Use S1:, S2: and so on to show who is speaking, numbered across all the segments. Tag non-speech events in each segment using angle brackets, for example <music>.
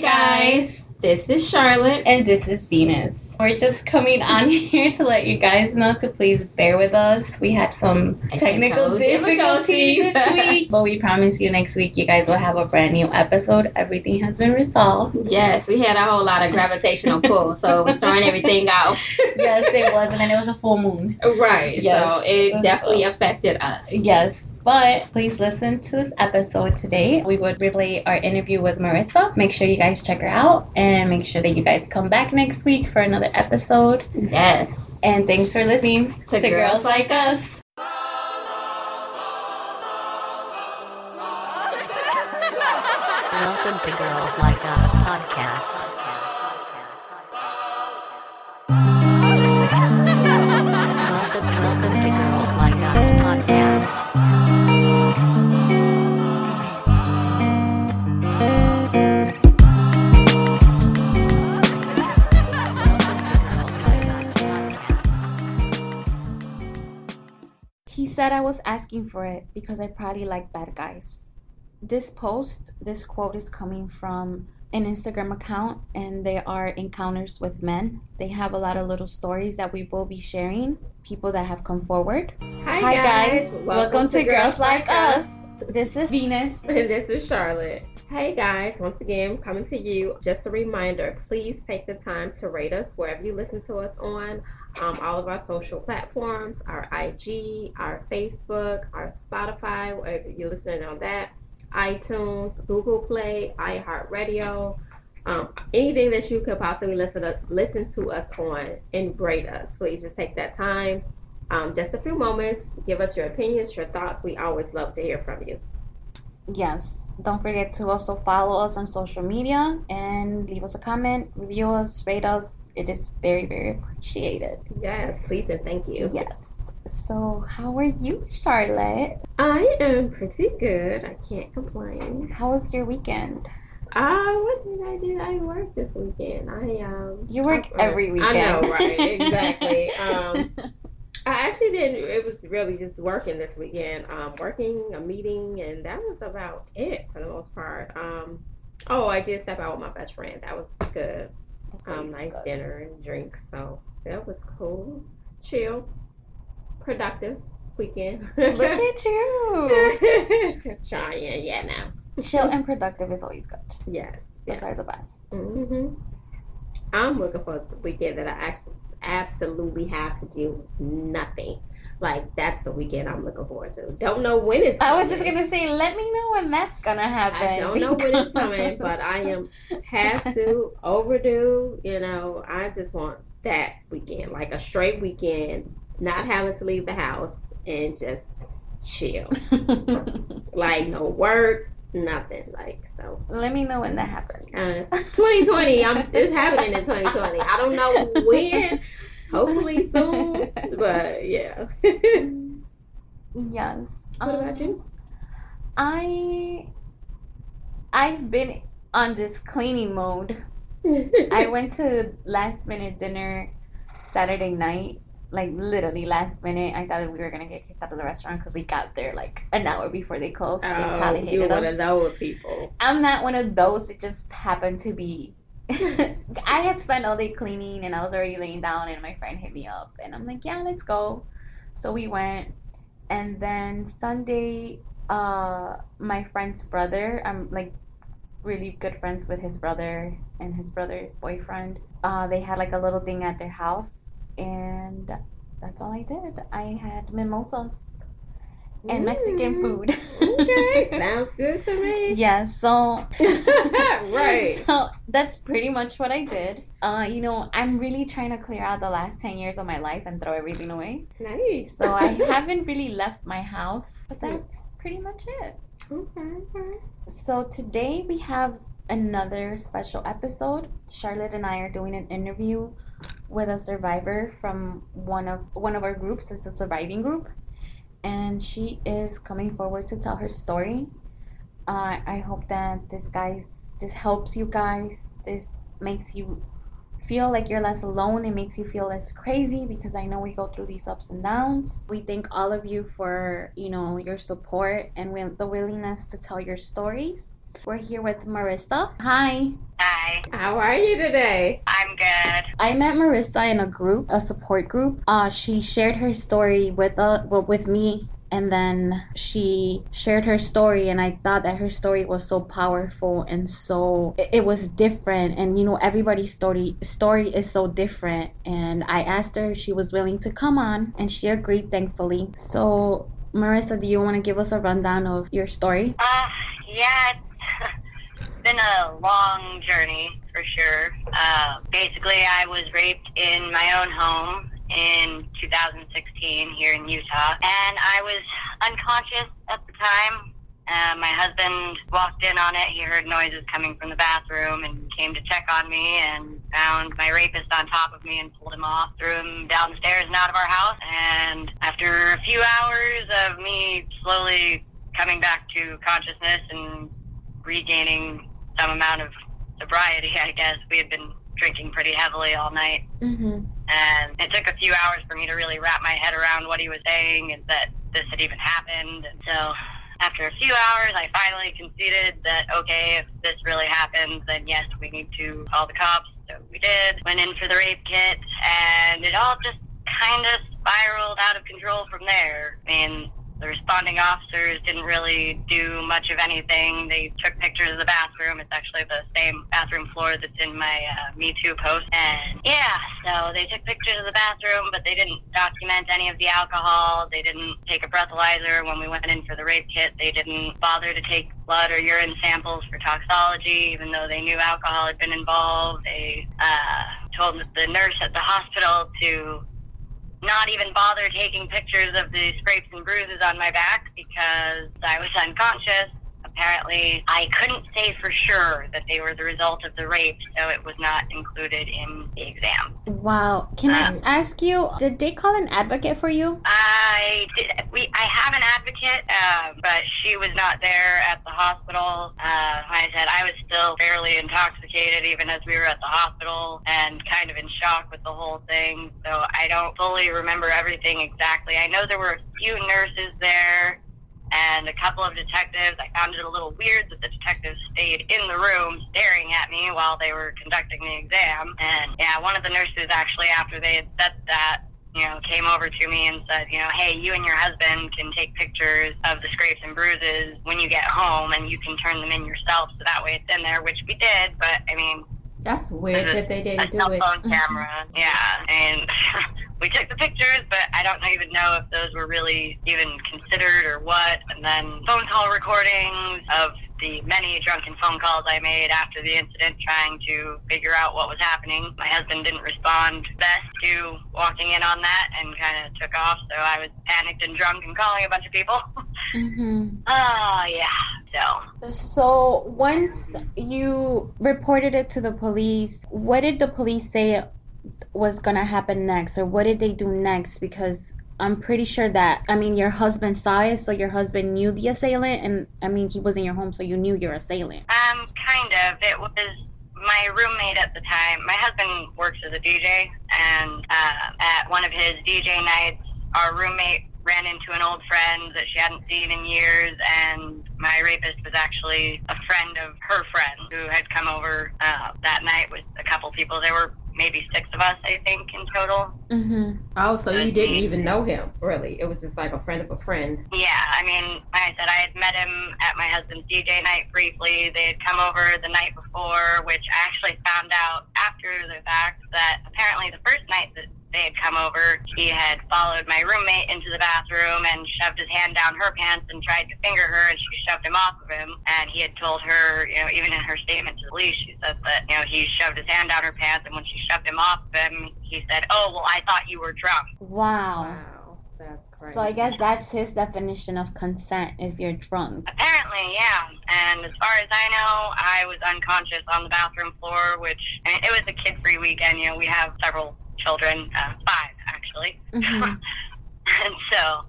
S1: Hi, guys. This is Charlotte.
S2: And this is Venus. We're just coming on <laughs> here to let you guys know to please bear with us. We had some technical difficulties this week, <laughs> but we promise you next week you guys will have a brand new episode. Everything has been resolved.
S1: Yes, we had a whole lot of gravitational pull, so it was <laughs> throwing everything out.
S2: yes, it was, and then it was a full moon.
S1: Right.
S2: Yes.
S1: So it
S2: So-
S1: definitely affected us.
S2: Yes, but please listen to this episode today. We would replay our interview with Marissa. Make sure you guys check her out and make sure that you guys come back next week for another episode.
S1: Yes.
S2: And thanks for listening
S1: To girls like
S2: us.
S3: Welcome to Girls Like Us podcast. Welcome, welcome to Girls Like Us podcast.
S2: Said I was asking for it because I probably like bad guys. This post, this quote is coming from an Instagram account, and they are encounters with men. They have a lot of little stories that we will be sharing, people that have come forward.
S1: Hi,
S2: guys. Welcome, to, Girls Like Us. This is Venus.
S1: And <laughs> this is Charlotte. Hey guys, once again, coming to you. Just a reminder please take the time to rate us wherever you listen to us on um, all of our social platforms our IG, our Facebook, our Spotify, wherever you're listening on that, iTunes, Google Play, iHeartRadio. Um, anything that you could possibly listen to, listen to us on and rate us. Please just take that time, um, just a few moments. Give us your opinions, your thoughts. We always love to hear from you.
S2: Yes. Don't forget to also follow us on social media and leave us a comment, review us, rate us. It is very, very appreciated.
S1: Yes, please and thank you.
S2: Yes. So, how are you, Charlotte?
S1: I am pretty good. I can't complain.
S2: How was your weekend?
S1: Ah, what did I do? I worked this weekend. I um
S2: You work
S1: I,
S2: every
S1: I
S2: weekend.
S1: know, right? <laughs> Exactly. um <laughs> I actually didn't it was really just working this weekend. Um working, a meeting, and that was about it for the most part. Um oh I did step out with my best friend. That was good. Um nice
S2: Good.
S1: dinner and drinks. So that was cool. Chill, productive weekend.
S2: Look at <laughs> you.
S1: Trying, yeah, now.
S2: Chill and productive is always good.
S1: Yes.
S2: Those
S1: Yeah.
S2: are the best.
S1: hmm I'm looking for the weekend that I actually absolutely have to do nothing. Like that's the weekend I'm looking forward to. Don't know when it's.
S2: I was just gonna say, let me know when that's gonna happen.
S1: I don't know when it's coming, but I am <laughs> past due, overdue. You know, I just want that weekend, like a straight weekend, not having to leave the house and just chill. <laughs> like no work, nothing. Like so.
S2: let me know when that happens.
S1: Uh, 2020, I'm it's happening in 2020. I don't know when. Hopefully soon, but yeah. yes. what
S2: Yes.
S1: about
S2: Um,
S1: you?
S2: I I've been on this cleaning mode. <laughs> I went to last minute dinner Saturday night. Like literally last minute, I thought that we were gonna get kicked out of the restaurant because we got there like an hour before they closed. They
S1: Oh,
S2: probably
S1: you
S2: hated
S1: one
S2: us.
S1: of those people.
S2: I'm not one of those. It just happened to be. <laughs> I had spent all day cleaning and I was already laying down, and my friend hit me up, and I'm like, "Yeah, let's go." So we went, and then Sunday, uh, my friend's brother, I'm like really good friends with his brother and his brother's boyfriend. Uh, they had like a little thing at their house, and that's all I did. I had mimosas and Mexican
S1: Mm.
S2: food.
S1: Okay, <laughs> sounds good to me.
S2: Yeah, so <laughs>
S1: right. <laughs>
S2: So that's pretty much what I did. Uh, you know, I'm really trying to clear out the last ten years of my life and throw everything away.
S1: Nice.
S2: So I haven't really left my house, but that's pretty much it.
S1: Okay. okay.
S2: So today we have another special episode. Charlotte and I are doing an interview with a survivor from one of one of our groups. It's the surviving group, and she is coming forward to tell her story. Uh, I hope that this guys this helps you guys. This makes you feel like you're less alone. It makes you feel less crazy because I know we go through these ups and downs. We thank all of you for you know your support and the willingness to tell your stories. We're here with Marissa. Hi.
S3: Hi.
S4: Hi,
S1: How are you today?
S4: I'm good.
S2: I met Marissa in a group, a support group. Uh, she shared her story with uh, well, with me, and then she shared her story, and I thought that her story was so powerful and so it, it was different. And you know, everybody's story story is so different. And I asked her if she was willing to come on, and she agreed, thankfully. So. Marissa, do you want to give us a rundown of your story?
S4: Uh, yeah, it's been a long journey for sure. Uh, basically, I was raped in my own home in 2016 here in Utah, and I was unconscious at the time. Uh, my husband walked in on it. He heard noises coming from the bathroom and came to check on me and found my rapist on top of me and pulled him off, threw him downstairs and out of our house. And after a few hours of me slowly coming back to consciousness and regaining some amount of sobriety, I guess, we had been drinking pretty heavily all night.
S2: Mm-hmm.
S4: And it took a few hours for me to really wrap my head around what he was saying and that this had even happened. And so after a few hours, I finally conceded that, okay, if this really happens, then yes, we need to call the cops. So we did. Went in for the rape kit, and it all just kind of spiraled out of control from there. I mean, the responding officers didn't really do much of anything. They took pictures of the bathroom. It's actually the same bathroom floor that's in my uh, Me Too post. And yeah, so they took pictures of the bathroom, but they didn't document any of the alcohol. They didn't take a breathalyzer when we went in for the rape kit. They didn't bother to take blood or urine samples for toxology, even though they knew alcohol had been involved. They uh, told the nurse at the hospital to not even bother taking pictures of the scrapes and bruises on my back because I was unconscious. Apparently, I couldn't say for sure that they were the result of the rape, so it was not included in the exam.
S2: Wow. Can I ask you, did they call an advocate for you?
S4: I did, we I have an advocate, uh, but she was not there at the hospital. Uh, like I said I was still fairly intoxicated even as we were at the hospital and kind of in shock with the whole thing. So I don't fully remember everything exactly. I know there were a few nurses there and a couple of detectives. I found it a little weird that the detectives stayed in the room staring at me while they were conducting the exam. And yeah, one of the nurses actually, after they had said that, you know, came over to me and said, you know, hey, you and your husband can take pictures of the scrapes and bruises when you get home and you can turn them in yourself so that way it's in there, which we did. But I mean,
S1: That's weird that they didn't do
S4: cell
S1: it.
S4: phone camera. <laughs> Yeah, and <laughs> we took the pictures, but I don't even know if those were really even considered or what. And then phone call recordings of the many drunken phone calls I made after the incident trying to figure out what was happening. My husband didn't respond best to walking in on that and kind of took off, so I was panicked and drunk and calling a bunch of people. <laughs>
S2: Mm-hmm.
S4: Oh, yeah. So,
S2: So once you reported it to the police, what did the police say was gonna happen next, or what did they do next? Because I'm pretty sure that I mean your husband saw it, so your husband knew the assailant, and I mean he was in your home, so you knew your assailant.
S4: Um, kind of. It was my roommate at the time. My husband works as a DJ, and uh, at one of his DJ nights, our roommate ran into an old friend that she hadn't seen in years, and my rapist was actually a friend of her friend who had come over uh, that night with a couple people. They were maybe six of us, I think, in total.
S2: Mm-hmm.
S1: Oh, so you didn't even know him, really? It was just like a friend of a friend.
S4: Yeah, I mean, like I said, I had met him at my husband's DJ night briefly. They had come over the night before, which I actually found out after the fact that apparently the first night that they had come over, he had followed my roommate into the bathroom and shoved his hand down her pants and tried to finger her, and she shoved him off of him. And he had told her, you know, even in her statement to the police, she said that, you know, he shoved his hand down her pants, and when she shoved him off of him, he said, oh, well, I thought you were drunk.
S2: Wow.
S1: Wow, that's crazy.
S2: So I guess that's his definition of consent if you're drunk.
S4: Apparently, yeah. And as far as I know, I was unconscious on the bathroom floor, which I mean, it was a kid-free weekend. You know, we have several children, uh, five actually,
S2: Mhm. <laughs>
S4: and so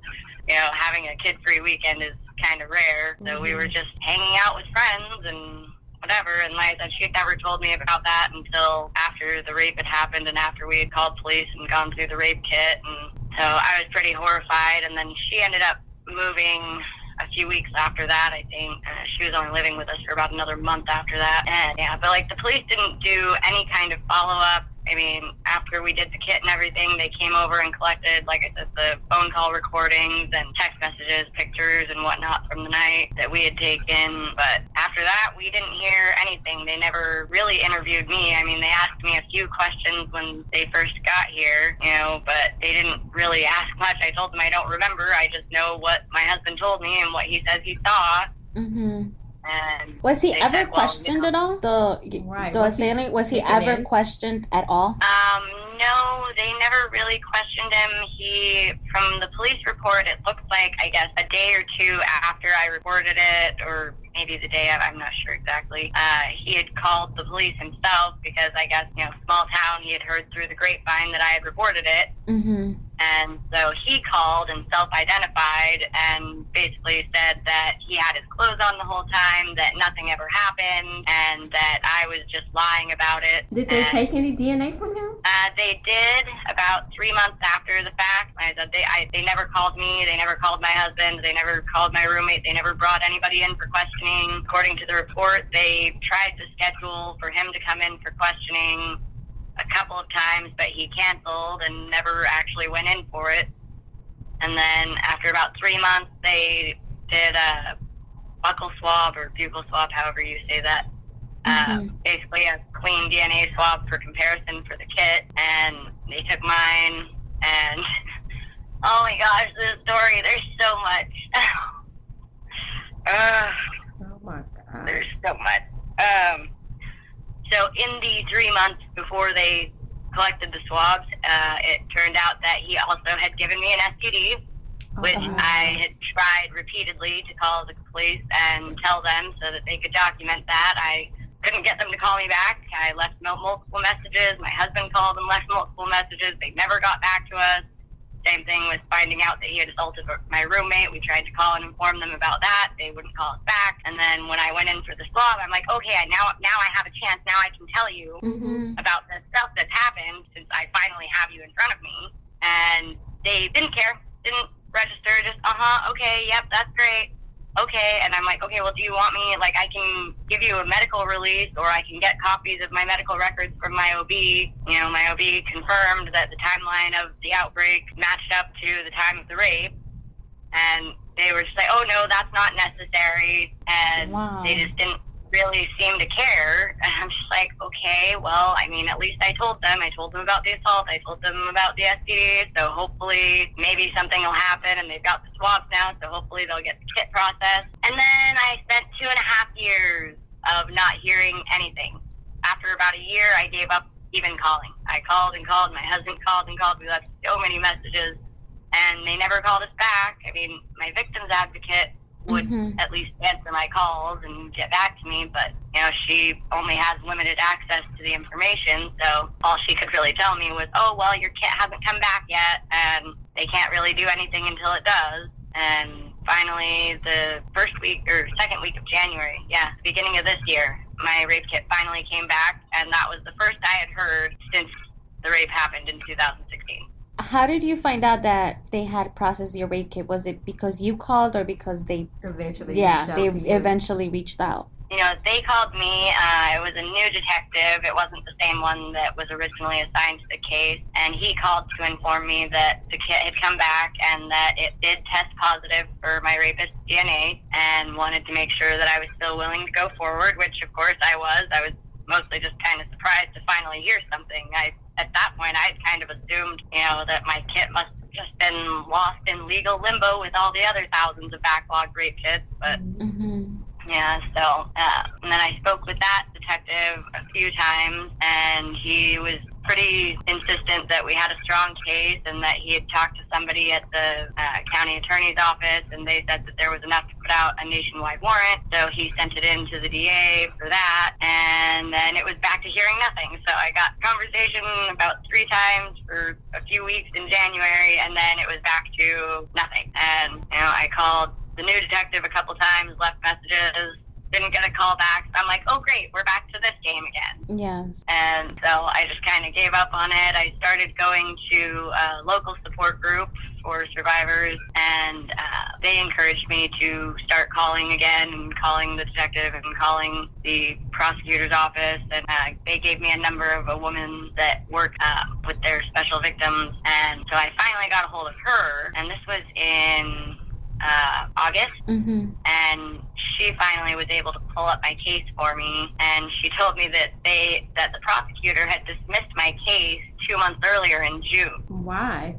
S4: you know, having a kid-free weekend is kind of rare. So we were just hanging out with friends and whatever. And like I she had never told me about that until after the rape had happened and after we had called police and gone through the rape kit. And so I was pretty horrified. And then she ended up moving a few weeks after that, I think. Uh, she was only living with us for about another month after that. And yeah, but like the police didn't do any kind of follow up. I mean, after we did the kit and everything, they came over and collected, like I said, the phone call recordings and text messages, pictures, and whatnot from the night that we had taken. But after that, we didn't hear anything. They never really interviewed me. I mean, they asked me a few questions when they first got here, you know, but they didn't really ask much. I told them I don't remember. I just know what my husband told me and what he says he saw.
S2: Mm-hmm.
S4: And
S2: Was he ever
S4: said, well,
S2: questioned
S4: you
S2: at all? The
S1: Right.
S2: the
S1: Was he
S2: assailant was he ever
S1: in?
S2: questioned at all?
S4: Um, no, they never really questioned him. He, from the police report, it looks like, I guess, a day or two after I reported it, or maybe the day, of, I'm not sure exactly, uh, he had called the police himself because I guess, you know, small town, he had heard through the grapevine that I had reported it.
S2: Mm-hmm.
S4: And so he called and self identified and basically said that he had his clothes on the whole time, that nothing ever happened, and that I was just lying about it.
S1: Did they
S4: And-
S1: take any DNA from him?
S4: uh, they did about three months after the fact. I said they I, they never called me. They never called my husband. They never called my roommate. They never brought anybody in for questioning. According to the report, they tried to schedule for him to come in for questioning a couple of times, but he canceled and never actually went in for it. And then after about three months, they did a buckle swab or buccal swab, however you say that uh,
S2: Mhm.
S4: basically a clean DNA swab for comparison for the kit, and they took mine. And <laughs> oh my gosh, this story! There's so much. <laughs> uh,
S1: Oh my god.
S4: there's so much. Um, so in the three months before they collected the swabs, uh, it turned out that he also had given me an STD which
S1: Oh.
S4: I had tried repeatedly to call the police and tell them so that they could document that. I couldn't get them to call me back. I left multiple messages. My husband called and left multiple messages. They never got back to us. Same thing with finding out that he had assaulted my roommate. We tried to call and inform them about that. They wouldn't call us back. And then when I went in for the swab, I'm like, okay, I now now I have a chance. Now I can tell you
S1: Mm-hmm.
S4: about the stuff that's happened since I finally have you in front of me. And they didn't care, didn't register, just, uh huh, okay, yep, that's great. Okay. And I'm like, okay, well, do you want me, like, I can give you a medical release or I can get copies of my medical records from my OB. You know, my OB confirmed that the timeline of the outbreak matched up to the time of the rape. And they were just like, oh, no, that's not necessary. And
S2: Wow.
S4: they just didn't really seem to care. <laughs> And I'm just like, okay, well, I mean, at least I told them. I told them about the assault. I told them about the STD. So hopefully, maybe something will happen. And they've got the swabs now, so hopefully they'll get the kit processed. And then I spent two and a half years of not hearing anything. After about a year, I gave up even calling. I called and called. My husband called and called. We left so many messages, and they never called us back. I mean, my victim's advocate would
S2: Mhm.
S4: at least answer my calls and get back to me, but you know, she only has limited access to the information, so all she could really tell me was, "Oh, well, your kit hasn't come back yet, and they can't really do anything until it does." And finally, the first week or second week of January, yeah, beginning of this year, my rape kit finally came back, and that was the first I had heard since the rape happened in 2016.
S2: How did you find out that they had processed your rape kit? Was it because you called or because they
S1: Eventually.
S2: yeah,
S1: reached out
S2: they
S1: to you.
S2: eventually reached out?
S4: you know, they called me. Uh, it was a new detective. It wasn't the same one that was originally assigned to the case. And he called to inform me that the kit had come back and that it did test positive for my rapist DNA and wanted to make sure that I was still willing to go forward, which of course I was. I was mostly just kind of surprised to finally hear something. I, at that point, I had kind of assumed, you know, that my kit must have just been lost in legal limbo with all the other thousands of backlogged rape kits, but
S2: Mm-hmm.
S4: Yeah, so, uh, and then I spoke with that detective a few times, and he was pretty insistent that we had a strong case and that he had talked to somebody at the uh, county attorney's office, and they said that there was enough to put out a nationwide warrant. So he sent it in to the DA for that, and then it was back to hearing nothing. So I got conversation about three times for a few weeks in January, and then it was back to nothing. And, you know, I called the new detective a couple times, left messages, didn't get a call back. So I'm like, oh, great, we're back to this game again.
S2: Yes.
S4: And so I just kind of gave up on it. I started going to uh, local support groups for survivors, and uh, they encouraged me to start calling again and calling the detective and calling the prosecutor's office. And uh, they gave me a number of a woman that worked uh, with their special victims, and so I finally got a hold of her. And this was in uh, August
S2: Mm-hmm.
S4: and she finally was able to pull up my case for me and she told me that they that the prosecutor had dismissed my case two months earlier in June.
S1: Why?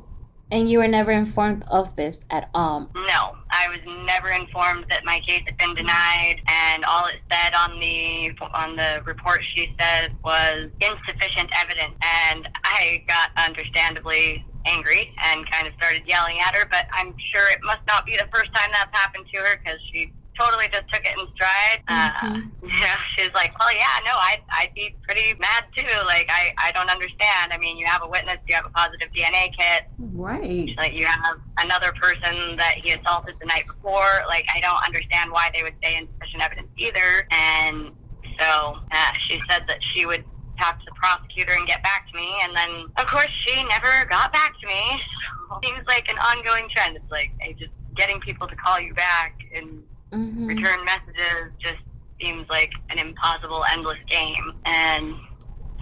S2: And you were never informed of this at all.
S4: No, I was never informed that my case had been denied, and all it said on the on the report she said was insufficient evidence, and I got understandably angry and kind of started yelling at her. But I'm sure it must not be the first time that's happened to her because she totally just took it in stride. Uh,
S2: Mhm. <laughs>
S4: you know, she's like, well, yeah, no, I'd, I'd be pretty mad too. Like, I, I don't understand. I mean, you have a witness, you have a positive DNA kit,
S1: Right.
S4: like you have another person that he assaulted the night before. Like, I don't understand why they would say insufficient evidence either. And so uh, she said that she would talk to the prosecutor and get back to me. And then, of course, she never got back to me. So <laughs> seems like an ongoing trend. It's like I just getting people to call you back and
S2: Mm-hmm.
S4: return messages just seems like an impossible, endless game. And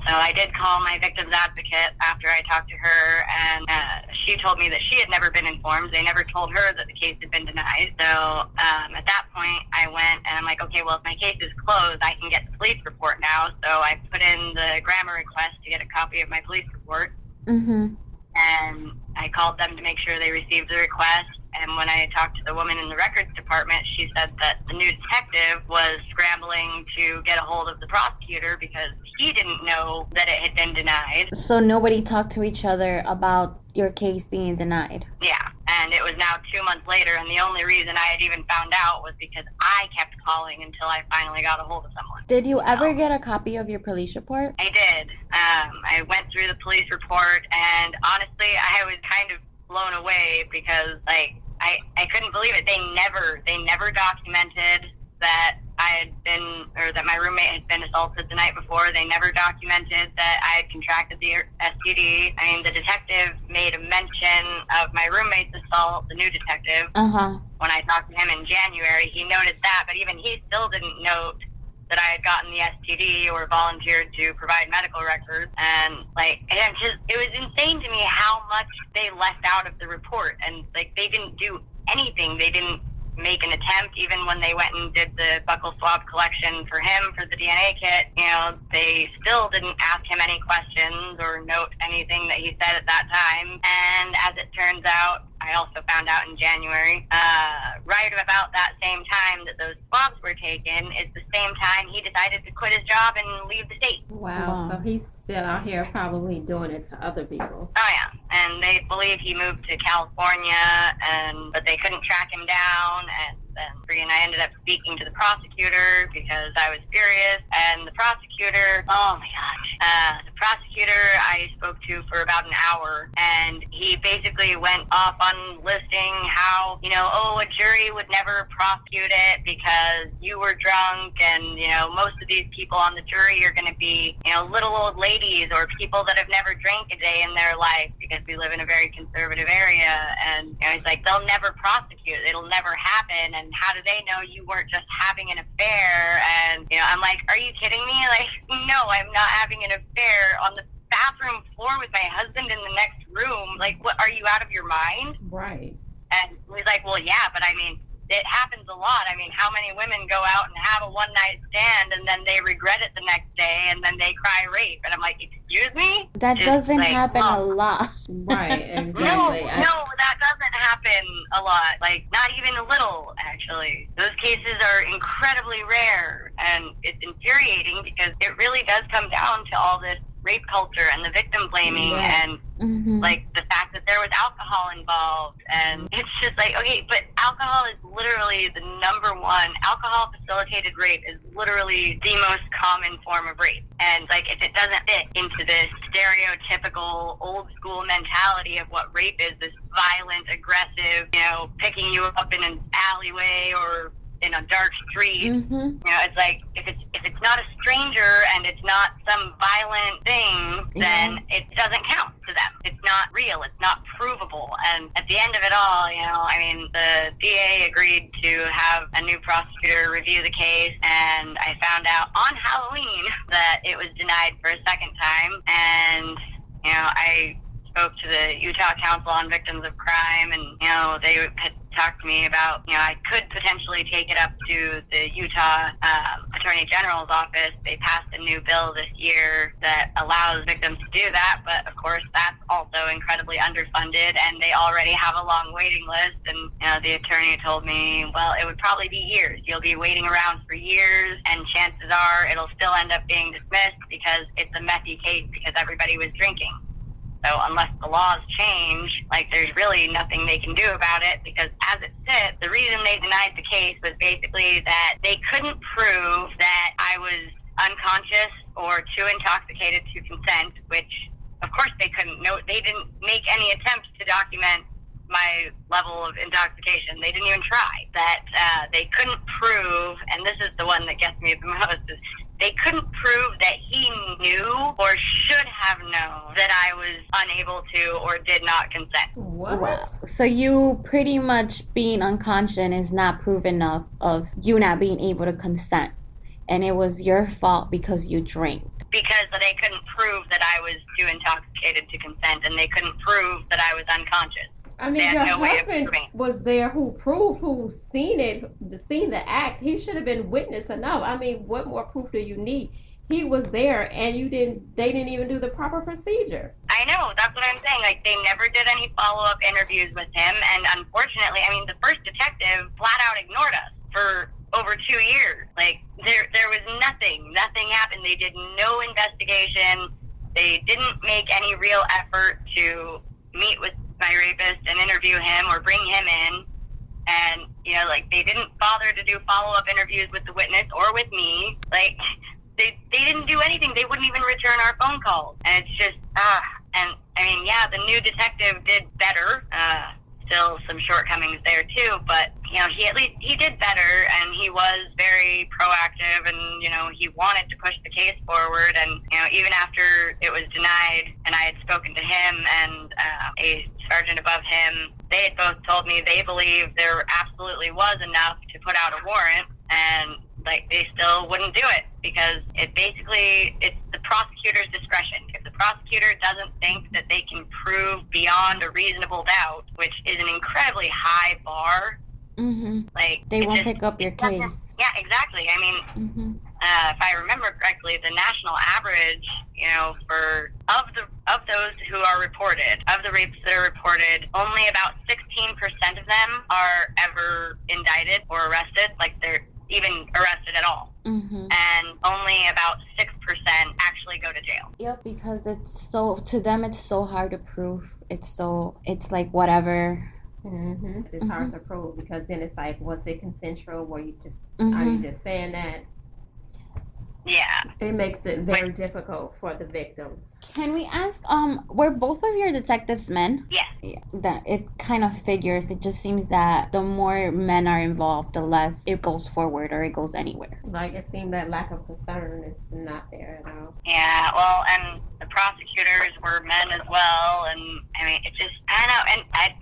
S4: so I did call my victim's advocate after I talked to her, and uh, she told me that she had never been informed. They never told her that the case had been denied. So um, at that point, I went and I'm like, okay, well, if my case is closed, I can get the police report now. So I put in the GRAMA request to get a copy of my police report
S2: Mm-hmm.
S4: and I called them to make sure they received the request. And when I talked to the woman in the records department, she said that the new detective was scrambling to get a hold of the prosecutor because he didn't know that it had been denied.
S2: So nobody talked to each other about your case being denied.
S4: Yeah, and it was now two months later, and the only reason I had even found out was because I kept calling until I finally got a hold of someone.
S2: Did you ever get a copy of your police report?
S4: I did. Um, I went through the police report, and honestly, I was kind of blown away because, like, I I couldn't believe it. They never they never documented that I had been or that my roommate had been assaulted the night before. They never documented that I had contracted the STD. I mean, the detective made a mention of my roommate's assault. The new detective
S2: Uh huh.
S4: when I talked to him in January, he noted that, but even he still didn't note that I had gotten the STD or volunteered to provide medical records. And like, and just, it was insane to me how much they left out of the report. And like, they didn't do anything. They didn't make an attempt, even when they went and did the buckle swab collection for him for the DNA kit. You know, they still didn't ask him any questions or note anything that he said at that time. And as it turns out, I also found out in January, uh, right about that same time that those swabs were taken, is the same time he decided to quit his job and leave the state.
S1: Wow.
S2: Wow.
S1: So he's still out here probably doing it to other people.
S4: Oh yeah, and they believe he moved to California, and but they couldn't track him down. And then and I ended up speaking to the prosecutor because I was furious. And the prosecutor, oh my gosh, uh, the prosecutor I spoke to for about an hour, and he basically went off on listing how you know, oh, a jury would never prosecute it because you were drunk, and you know, most of these people on the jury are going to be you know little old ladies or people that have never drank a day in their life because we live in a very conservative area, and you know, he's like, they'll never prosecute, it'll never happen, and how do they know you weren't just having an affair? And you know, I'm like, are you kidding me? <laughs> Like, no, I'm not having an affair on the bathroom floor with my husband in the next room. Like, what? Are you out of your mind?
S1: Right.
S4: And he's like, well, yeah, but I mean, it happens a lot. I mean, how many women go out and have a one night stand and then they regret it the next day and then they cry rape? And I'm like, excuse me?
S2: That
S4: It's
S2: doesn't
S4: like,
S2: happen a
S4: oh.
S2: lot.
S1: Right. <laughs> Exactly.
S4: No,
S1: I-
S4: no, that doesn't happen a lot. Like, not even a little, actually. Those cases are incredibly rare, and it's infuriating because it really does come down to all this rape culture and the victim blaming
S1: Yes.
S4: and
S2: hmm
S4: like the fact that there was alcohol involved and it's just like okay but alcohol is literally the number one alcohol facilitated rape is literally the most common form of rape. And like if it doesn't fit into this stereotypical old school mentality of what rape is this violent aggressive you know picking you up in an alleyway or in a dark street.
S2: Mm-hmm.
S4: You know, it's like if it's if it's not a stranger and it's not some violent thing, then it doesn't count to them. It's not real. It's not provable. And at the end of it all, you know, I mean, the DA agreed to have a new prosecutor review the case, and I found out on Halloween <laughs> that it was denied for a second time. And you know, I spoke to the Utah Council on Victims of Crime, and you know, they had talked to me about, you know, I could potentially take it up to the Utah um, Attorney General's office. They passed a new bill this year that allows victims to do that, but of course, that's also incredibly underfunded, and they already have a long waiting list. And you know, the attorney told me, well, it would probably be years. You'll be waiting around for years, and chances are it'll still end up being dismissed because it's a messy case because everybody was drinking. So unless the laws change, like there's really nothing they can do about it because as it sits, the reason they denied the case was basically that they couldn't prove that I was unconscious or too intoxicated to consent, which of course they couldn't know. They didn't make any attempts to document my level of intoxication. They didn't even try. That uh, they couldn't prove, and this is the one that gets me the <laughs> most, is they couldn't prove that he knew or should have known that I was unable to or did not consent.
S1: What?
S2: Wow. So you pretty much being unconscious is not proof enough of you not being able to consent. And it was your fault because you drank.
S4: Because they couldn't prove that I was too intoxicated to consent, and they couldn't prove that I was unconscious.
S1: I mean, your
S4: no
S1: husband was there who proved, who seen it, seen the act. He should have been witness enough. I mean, what more proof do you need? He was there, and you didn't. They didn't even do the proper procedure.
S4: I know, that's what I'm saying. Like, they never did any follow up interviews with him, and unfortunately, I mean, the first detective flat out ignored us for over two years. Like, there, there was nothing. Nothing happened. They did no investigation. They didn't make any real effort to meet with my rapist and interview him or bring him in. And, you know, like, they didn't bother to do follow up interviews with the witness or with me. Like, they, they didn't do anything. They wouldn't even return our phone calls. And it's just, ah. And, I mean, yeah, the new detective did better. Uh, still some shortcomings there, too. But, you know, he at least, he did better. And he was very proactive. And, you know, he wanted to push the case forward. And, you know, even after it was denied and I had spoken to him and uh, a sergeant above him, they had both told me they believed there absolutely was enough to put out a warrant. And like they still wouldn't do it because it basically it's the prosecutor's discretion. If prosecutor doesn't think that they can prove beyond a reasonable doubt, which is an incredibly high bar,
S2: Mm-hmm.
S4: like
S2: They won't
S4: just-
S2: pick up your case.
S4: Yeah, exactly. I mean,
S2: Mm-hmm.
S4: uh, if I remember correctly, the national average, you know, for of the of those who are reported, of the rapes that are reported, only about 16% of them are ever indicted or arrested, like they're even arrested at all,
S2: Mm-hmm.
S4: and only about 6% actually go to jail.
S2: Yep, because it's so to them it's so hard to prove. It's so it's like whatever.
S1: Mm-hmm. It's hard to prove because then it's like, was it consensual? Were you just are you just saying that?
S4: Yeah.
S1: It makes it very difficult for the victims.
S2: Can we ask um were both of your detectives men?
S4: Yes.
S2: Yeah, that it kind of figures. It just seems that the more men are involved, the less it goes forward or it goes anywhere.
S1: Like it seemed that lack of concern is not there at all.
S4: Yeah, well, and the prosecutors were men as well, and I mean, it just, I don't know, and I,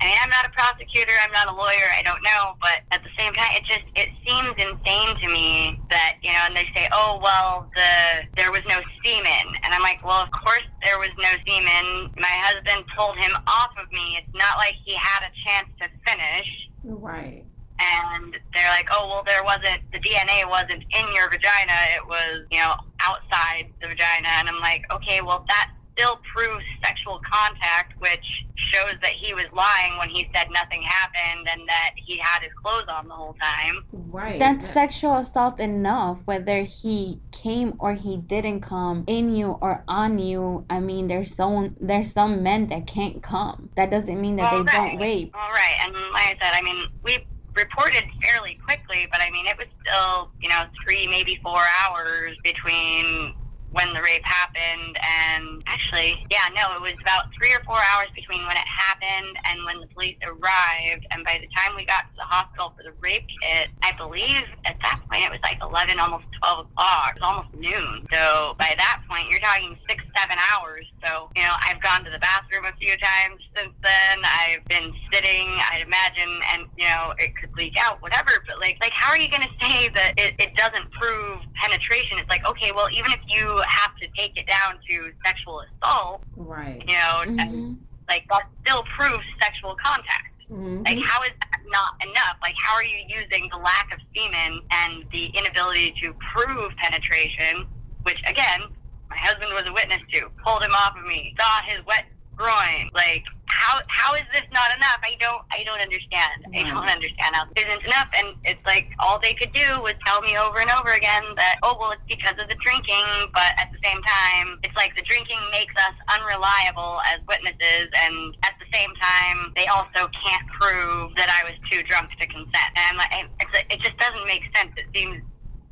S4: I mean, I'm not a prosecutor, I'm not a lawyer, I don't know, but at the same time, it just, it seems insane to me that, you know, and they say, oh, well, the, there was no semen, and I'm like, well, of course there was no semen, my husband pulled him off of me, it's not like he had a chance to finish,
S1: Right.
S4: And they're like, oh, well, there wasn't, the DNA wasn't in your vagina, it was, you know, outside the vagina. And I'm like, okay, well, that still proves sexual contact, which shows that he was lying when he said nothing happened and that he had his clothes on the whole time.
S1: Right.
S2: That's
S1: That-
S2: sexual assault enough, whether he came or he didn't come in you or on you. I mean, there's some there's some men that can't come. That doesn't mean that
S4: Well,
S2: they
S4: right.
S2: don't rape.
S4: All right. And like I said, I mean, we reported fairly quickly, but I mean, it was still, you know, three, maybe four hours between when the rape happened. And actually, yeah, no, it was about three or four hours between when it happened and when the police arrived. And by the time we got to the hospital for the rape kit, I believe at that point it was like 11, almost 12 o'clock. It was almost noon. So by that point, you're talking six, seven hours. So, you know, I've gone to the bathroom a few times since then. I've been sitting, I'd imagine, and, you know, it could leak out, whatever. But, like, like how are you going <laughs> to say that it, it doesn't prove penetration? It's like, okay, well, even if you have to take it down to sexual assault,
S1: Right.
S4: you know,
S2: Mhm.
S4: like that still proves sexual contact.
S1: Mhm.
S4: Like, how is that not enough? Like, how are you using the lack of semen and the inability to prove penetration, which, again, my husband was a witness to, pulled him off of me, saw his wet groin. Like, how how is this not enough? I don't I don't understand. I
S1: mm.
S4: don't understand how this isn't enough. And it's like all they could do was tell me over and over again that oh well it's because of the drinking, but at the same time it's like the drinking makes us unreliable as witnesses, and at the same time they also can't prove that I was too drunk to consent. And like, it's, it just doesn't make sense. It seems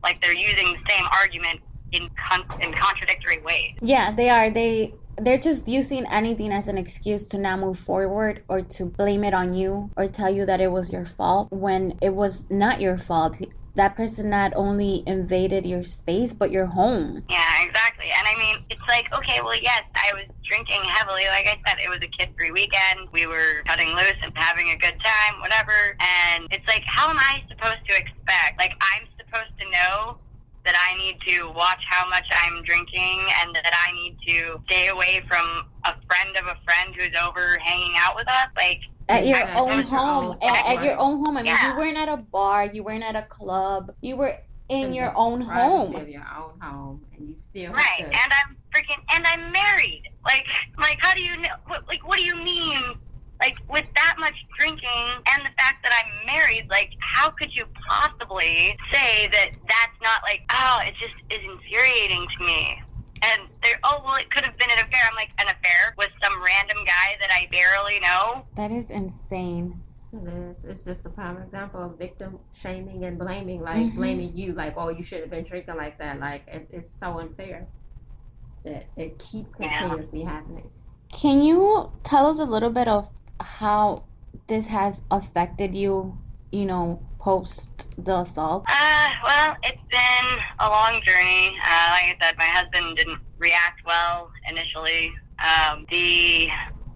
S4: like they're using the same argument in con- in contradictory ways.
S2: Yeah, they are. They they're just using anything as an excuse to not move forward or to blame it on you or tell you that it was your fault when it was not your fault. That person not only invaded your space but your home.
S4: Yeah, exactly. And I mean, it's like, okay, well, yes, I was drinking heavily. Like I said, it was a kid free weekend. We were cutting loose and having a good time, whatever. And it's like, how am I supposed to expect? Like, I'm supposed to know that I need to watch how much I'm drinking and that I need to stay away from a friend of a friend who's over hanging out with us. Like,
S2: At your
S1: At-
S2: own home. At, at your own home. I mean,
S4: Yeah.
S2: you weren't at a bar, you weren't at a club, you were in
S1: In
S2: your own home.
S1: of your own home, and you still
S4: right.
S1: have
S4: And. I'm freaking, and I'm married. Like, like, how do you know? What, like, what do you mean? Like, with that much drinking and the fact that I'm married, like, how could you possibly say that that's not like, oh, it just is infuriating to me? And they're, oh, well, it could have been an affair. I'm like, an affair with some random guy that I barely know?
S2: That is insane.
S1: It is. It's just a prime example of victim shaming and blaming, like
S2: Mhm.
S1: blaming you, like, oh, you should have been drinking like that. Like, it's, it's so unfair that it keeps
S4: Yeah.
S1: continuously happening.
S2: Can you tell us a little bit of how this has affected you, you know, post the assault?
S4: Uh, well, it's been a long journey. Uh, like I said, my husband didn't react well initially. Um, the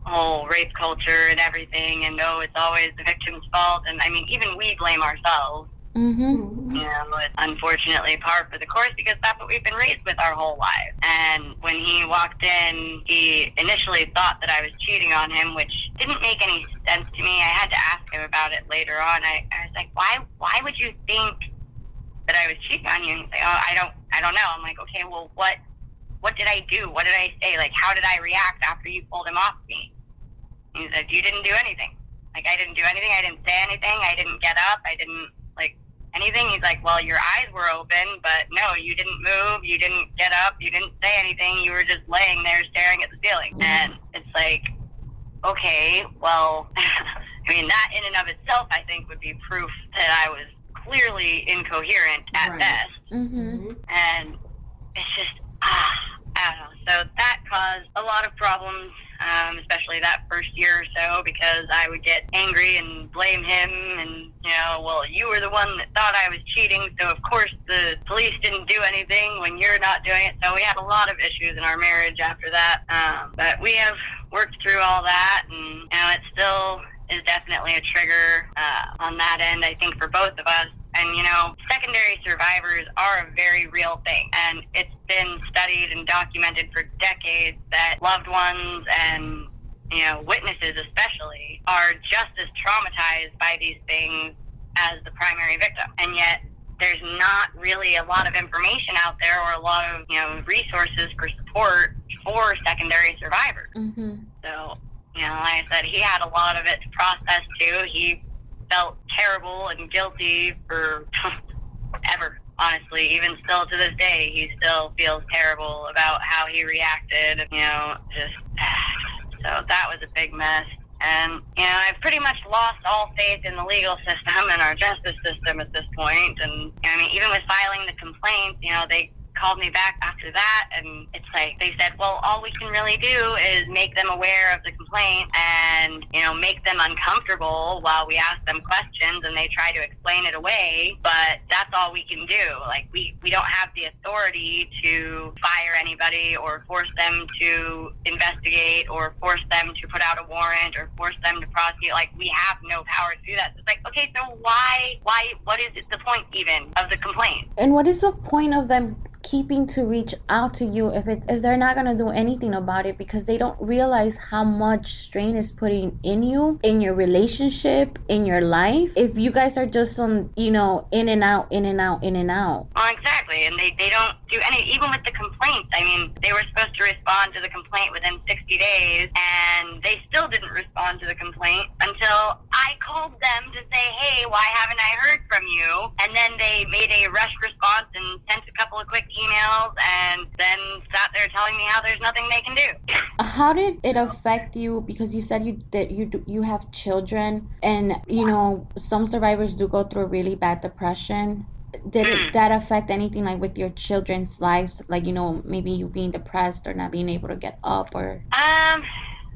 S4: whole rape culture and everything, and oh, it's always the victim's fault. And I mean, even we blame ourselves.
S2: Mm-hmm.
S4: You know, it's unfortunately par for the course because that's what we've been raised with our whole lives. And when he walked in, he initially thought that I was cheating on him, which didn't make any sense to me. I had to ask him about it later on. I, I was like, why, why would you think that I was cheating on you? And he's like, oh, I don't, I don't know. I'm like, okay, well, what, what did I do? What did I say? Like, how did I react after you pulled him off me? He said, you didn't do anything. Like, I didn't do anything. I didn't say anything. I didn't get up. I didn't, anything. He's like, well, your eyes were open, but no, you didn't move. You didn't get up. You didn't say anything. You were just laying there staring at the ceiling. And it's like, okay, well, <laughs> I mean, that in and of itself, I think, would be proof that I was clearly incoherent at
S1: Right.
S4: best
S2: Mm-hmm.
S4: and it's just ah, I don't know. So that caused a lot of problems, um, especially that first year or so, because I would get angry and blame him, and you know, well, you were the one that thought I was cheating, so of course the police didn't do anything when you're not doing it. So we had a lot of issues in our marriage after that, um, but we have worked through all that, and you know, it still is definitely a trigger uh, on that end. I think for both of us. And you know, secondary survivors are a very real thing, and it's been studied and documented for decades that loved ones and you know witnesses, especially, are just as traumatized by these things as the primary victim, and yet there's not really a lot of information out there or a lot of you know resources for support for secondary survivors.
S2: Mm-hmm.
S4: So, you know, like I said, he had a lot of it to process too. He felt terrible and guilty for <laughs> ever. Honestly, even still to this day, he still feels terrible about how he reacted. You know, just <sighs> so that was a big mess. And you know, I've pretty much lost all faith in the legal system and our justice system at this point. And I mean, even with filing the complaint, you know, they called me back after that, and it's like they said, well, all we can really do is make them aware of the complaint and you know make them uncomfortable while we ask them questions and they try to explain it away. But that's all we can do. Like we we don't have the authority to fire anybody or force them to investigate or force them to put out a warrant or force them to prosecute. Like we have no power to do that. So it's like okay, so why why what is the point even of the complaint?
S2: And what is the point of them keeping to reach out to you if it if they're not gonna do anything about it because they don't realize how much strain is putting in you, in your relationship, in your life. If you guys are just on, you know, in and out, in and out, in and out.
S4: Well, exactly, and they, they don't do any. Even with the complaints, I mean, they were supposed to respond to the complaint within 60 days, and they still didn't respond to the complaint until I called them to say, "Hey, why haven't I heard from you?" And then they made a rush response and sent a couple of quick emails, and then sat there telling me how there's nothing they can do.
S2: How did it affect you? Because you said you that you do- you have children, and you know some survivors do go through a really bad depression. Did it that affect anything like with your children's lives? Like you know maybe you being depressed or not being able to get up or
S4: Um,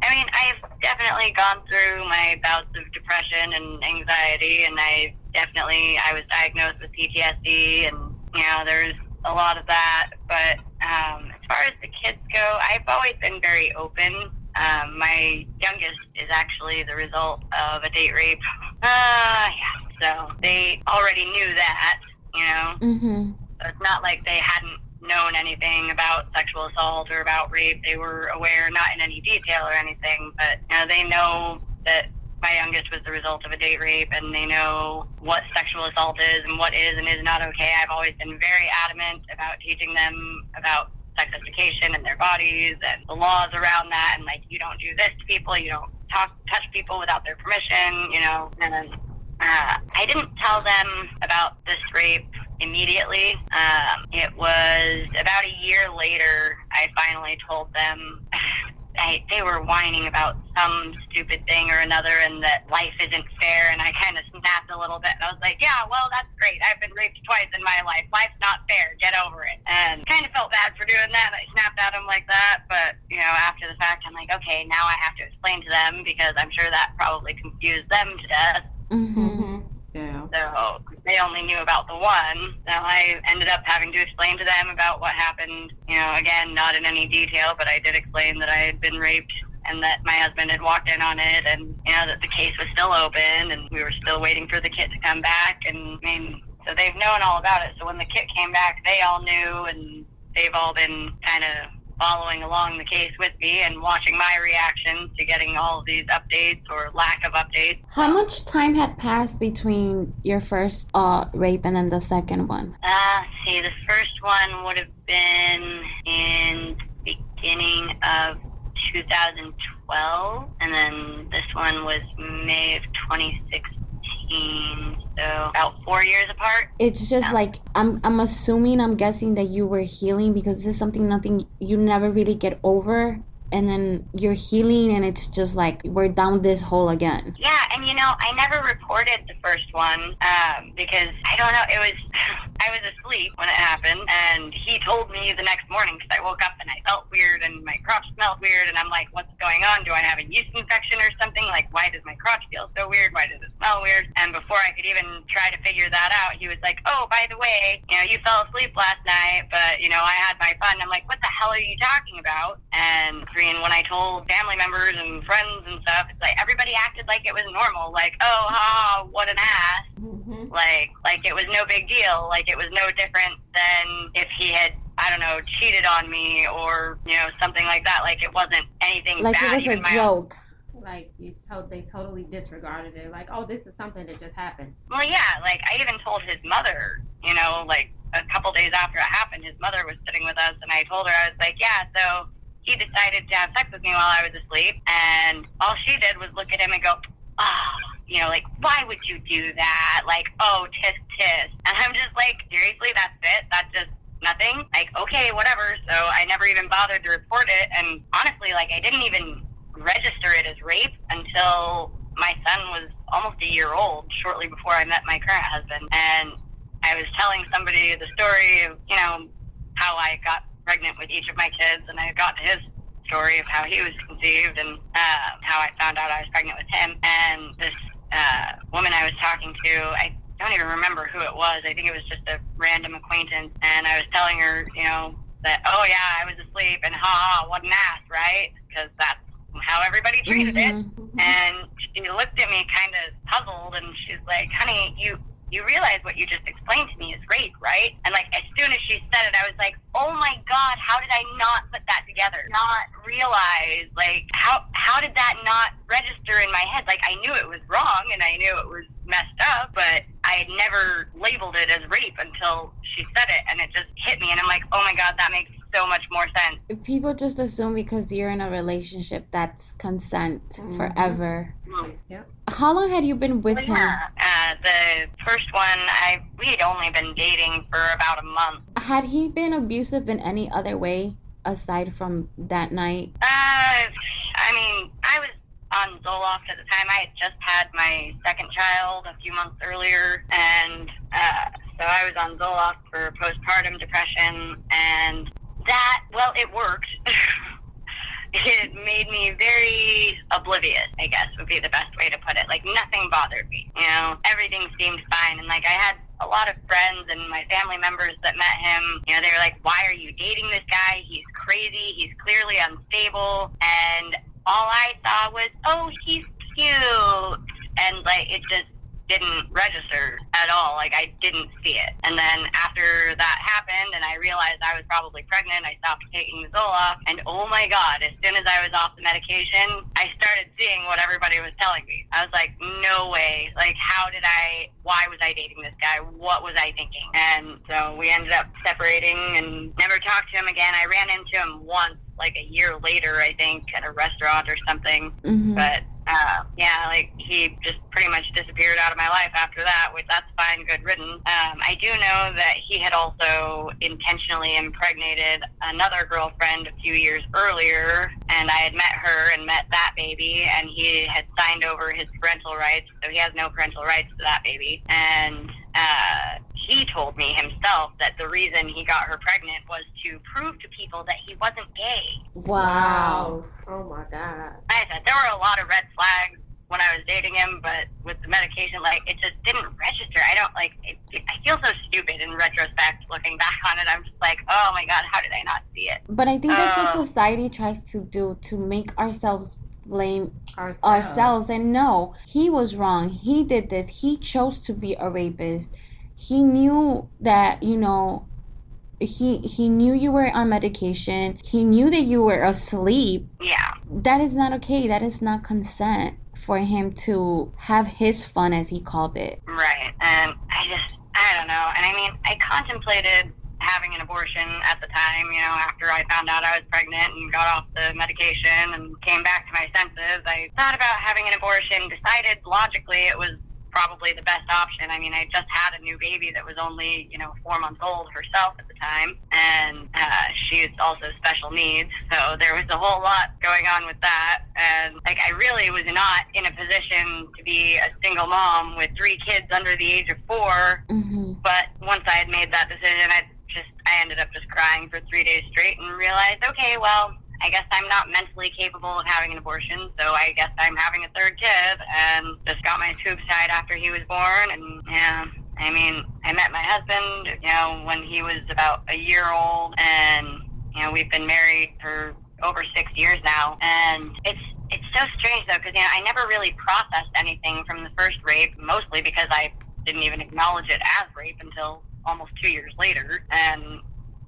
S4: I mean, I've definitely gone through my bouts of depression and anxiety, and I definitely I was diagnosed with PTSD, and you know, there's a lot of that. But um, as far as the kids go, I've always been very open. Um, my youngest is actually the result of a date rape. Uh, yeah. So they already knew that, you know.
S2: mm-hmm.
S4: So it's not like they hadn't known anything about sexual assault or about rape. They were aware, not in any detail or anything, but you know, they know that my youngest was the result of a date rape and they know what sexual assault is and what is and is not okay. I've always been very adamant about teaching them about sex education and their bodies and the laws around that and like you don't do this to people, you don't talk touch people without their permission, you know. And uh, I didn't tell them about this rape immediately. Um, it was about a year later I finally told them. I, they were whining about some stupid thing or another and that life isn't fair and I kind of snapped a little bit and I was like, yeah, well, that's great. I've been raped twice in my life. Life's not fair. Get over it. And kind of felt bad for doing that. I snapped at them like that. But, you know, after the fact, I'm like, okay, now I have to explain to them because I'm sure that probably confused them to death.
S2: Mm-hmm.
S4: So they only knew about the one. So I ended up having to explain to them about what happened. You know, again, not in any detail, but I did explain that I had been raped and that my husband had walked in on it and, you know, that the case was still open and we were still waiting for the kit to come back. And I mean, so they've known all about it. So when the kit came back, they all knew and they've all been kind of following along the case with me and watching my reaction to getting all of these updates or lack of updates.
S2: How much time had passed between your first uh, rape and then the second one?
S4: Uh, see, the first one would have been in the beginning of 2012, and then this one was May of 2016, so about four years apart.
S2: It's just like I'm I'm assuming I'm guessing that you were healing because this is something nothing you never really get over and then you're healing and it's just like we're down this hole again.
S4: Yeah, and you know, I never reported the first one um, because I don't know. It was <sighs> I was asleep when it happened, and he told me the next morning because I woke up and I felt weird and my crotch smelled weird, and I'm like, "What's going on? Do I have a yeast infection or something? Like, why does my crotch feel so weird? Why does it smell weird?" And before I could even try to figure that out, he was like, "Oh, by the way, you know, you fell asleep last night, but you know, I had my fun." I'm like, "What the hell are you talking about?" And and when I told family members and friends and stuff, it's like everybody acted like it was normal. Like, oh, ha, what an ass.
S1: Mm-hmm.
S4: Like, like it was no big deal. Like it was no different than if he had, I don't know, cheated on me or you know something like that. Like it wasn't anything
S2: Like
S4: bad.
S2: Like it was a
S4: even my
S2: joke.
S1: Like you to- they totally disregarded it. Like, oh, this is something that just happens.
S4: Well, yeah, like I even told his mother, you know, like a couple days after it happened, his mother was sitting with us, and I told her, I was like, yeah, so he decided to have sex with me while I was asleep, and all she did was look at him and go, oh, you know, like, why would you do that? Like, oh, tisk tisk. And I'm just like, seriously, that's it? That's just nothing? Like, okay, whatever. So I never even bothered to report it, and honestly, like, I didn't even register it as rape until my son was almost a year old, shortly before I met my current husband. And I was telling somebody the story of, you know, how I got pregnant with each of my kids, and I got his story of how he was conceived and uh, how I found out I was pregnant with him. And this uh, woman I was talking to, I don't even remember who it was. I think it was just a random acquaintance, and I was telling her, you know, that oh yeah, I was asleep, and ha ha, what an ass, right? Because that's how everybody treated it.
S2: Mhm.
S4: And she looked at me kind of puzzled, and she's like, "Honey, you you realize what you just explained to me is rape, right?" And like as soon as she said it, I was like, "Oh my god, how did I not put that together? Not realize like how how did that not register in my head? Like I knew it was wrong, and I knew it was messed up, but I had never labeled it as rape until she said it, and it just hit me, and I'm like, "Oh my god, that makes so much more sense."
S2: People just assume because you're in a relationship that's consent
S1: Mhm.
S2: forever.
S4: Mm.
S2: How long had you been with him?
S4: Uh, the first one, I we had only been dating for about a month.
S2: Had he been abusive in any other way aside from that night?
S4: Uh, I mean, I was on Zoloft at the time. I had just had my second child a few months earlier, and uh, so I was on Zoloft for postpartum depression, and that well, it worked. <laughs> it made me very oblivious, I guess would be the best way to put it. Like nothing bothered me. You know, everything seemed fine. And like I had a lot of friends and my family members that met him, you know, they were like, Why are you dating this guy? He's crazy, he's clearly unstable and all I saw was, Oh, he's cute and like it just didn't register at all. Like I didn't see it. And then after that happened and I realized I was probably pregnant, I stopped taking Zoloft and oh my god, as soon as I was off the medication, I started seeing what everybody was telling me. I was like, no way. Like how did I why was I dating this guy? What was I thinking? And so we ended up separating and never talked to him again. I ran into him once like a year later, I think, at a restaurant or something.
S2: hmm
S4: But uh, yeah, like he just pretty much disappeared out of my life after that, which that's fine, good riddance. Um, I do know that he had also intentionally impregnated another girlfriend a few years earlier, and I had met her and met that baby, and he had signed over his parental rights, so he has no parental rights to that baby. And uh, he told me himself that the reason he got her pregnant was to prove to people that he wasn't gay.
S2: Wow.
S1: Oh my God.
S4: Like I said, there were a lot of red flags when I was dating him, but with the medication, like it just didn't register. I don't like. It, it, I feel so stupid in retrospect, looking back on it. I'm just like, oh my god, how did I not see it?
S2: But I think that's
S4: Uh,
S2: what society tries to do to make ourselves blame
S1: Ourselves.
S2: ourselves and no, he was wrong. He did this. He chose to be a rapist. He knew that, you know, he he knew you were on medication. He knew that you were asleep.
S4: Yeah,
S2: That is not okay. That is not consent for him to have his fun as he called it.
S4: right. And I just, I don't know. And I mean, I contemplated having an abortion at the time. You know, after I found out I was pregnant and got off the medication and came back to my senses, I thought about having an abortion. Decided logically it was probably the best option. I mean, I just had a new baby that was only, you know, four months old herself at the time, and uh, she's also special needs. So there was a whole lot going on with that. And, like, I really was not in a position to be a single mom with three kids under the age of four.
S2: hmm
S4: But once I had made that decision, I just, I ended up just crying for three days straight and realized, okay, well, I guess I'm not mentally capable of having an abortion, so I guess I'm having a third kid, and just got my tubes tied after he was born, and yeah. I mean, I met my husband, you know, when he was about a year old, and you know, we've been married for over six years now, and it's it's so strange though, because you know, I never really processed anything from the first rape, mostly because I didn't even acknowledge it as rape until almost two years later, and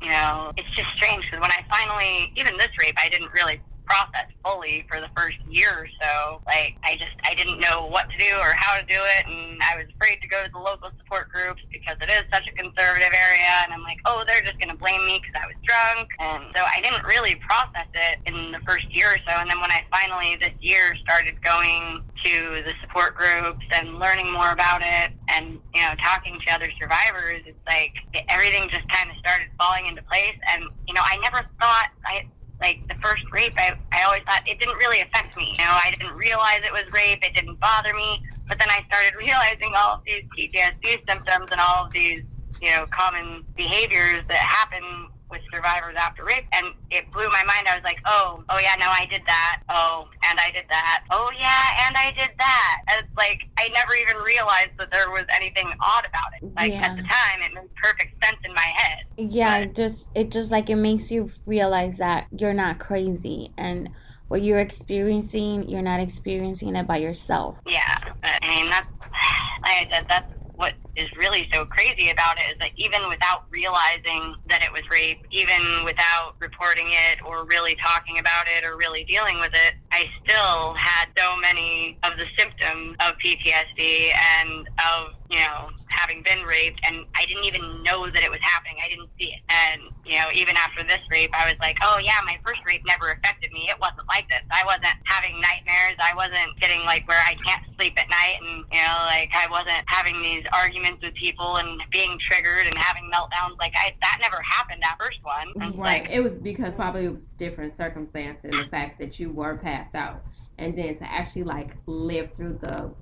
S4: you know, it's just strange because when I finally, even this rape, I didn't really process fully for the first year or so. Like, I just, I didn't know what to do or how to do it, and I was afraid to go to the local support groups because it is such a conservative area, and I'm like, oh, they're just going to blame me because I was drunk, and so I didn't really process it in the first year or so, and then when I finally this year started going to the support groups and learning more about it and you know talking to other survivors it's like everything just kind of started falling into place and you know i never thought i like the first rape I, I always thought it didn't really affect me you know? I didn't realize it was rape it didn't bother me. But then i started <laughs> realizing all of these ptsd symptoms and all of these you know common behaviors that happen with survivors after rape, and it blew my mind. I was like, oh, oh yeah, no, I did that. Oh, and I did that. Oh yeah, and I did that. And it's like I never even realized that there was anything odd about it. Like
S2: Yeah.
S4: at the time, it made perfect sense in my head.
S2: Yeah,
S4: But-
S2: it just it just like it makes you realize that you're not crazy and what you're experiencing, you're not experiencing it by yourself.
S4: Yeah, I mean that's <sighs> like I said, that's what is really so crazy about it is that even without realizing that it was rape, even without reporting it or really talking about it or really dealing with it, I still had so many of the symptoms of PTSD and of, you know, having been raped and I didn't even know that it was happening. I didn't see it. And, you know, even after this rape, I was like, oh yeah, my first rape never affected me. It wasn't like this. I wasn't having nightmares. I wasn't getting like where I can't sleep at night and, you know, like I wasn't having these arguments with people and being triggered and having meltdowns. Like I, that never happened that first one. And,
S1: Right.
S4: Like,
S1: It was because probably it was different circumstances the fact that you were passed out. And then to actually like live through the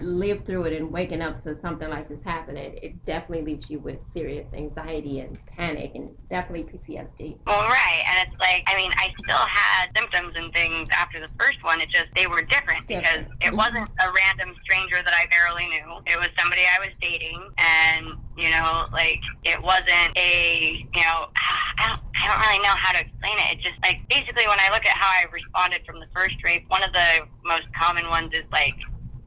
S1: live through it and waking up to something like this happening, it definitely leaves you with serious anxiety and panic and definitely PTSD.
S4: Well, right, and it's like I mean, I still had symptoms and things after the first one. It just they were different because it mm-hmm. wasn't a random stranger that I barely knew. It was somebody I was dating, and you know, like it wasn't a you know, <sighs> I don't I don't really know how to explain it. It just like basically when I look at how I responded from the first rape, one of the most common ones is like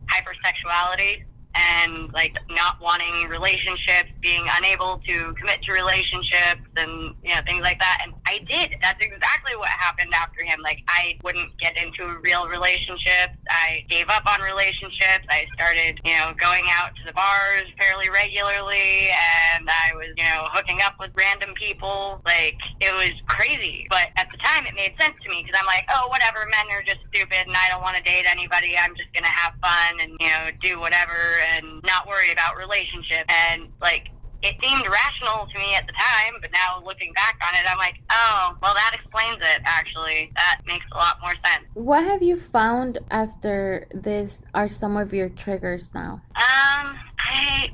S4: hypersexuality and like not wanting relationships, being unable to commit to relationships and you know things like that. And I did. That's exactly what happened after him. Like I wouldn't get into real relationships. I gave up on relationships. I started, you know, going out to the bars fairly regularly and I was, you know, hooking up with random people. Like it was crazy. But at the time it made sense to me because I'm like, oh, whatever, men are just stupid and I don't want to date anybody. I'm just going to have fun and, you know, do whatever and not worry about relationships. And like, it seemed rational to me at the time, but now looking back on it, I'm like, oh, well, that explains it, actually. That makes a lot more sense.
S2: What have you found after this are some of your triggers now?
S4: Um, I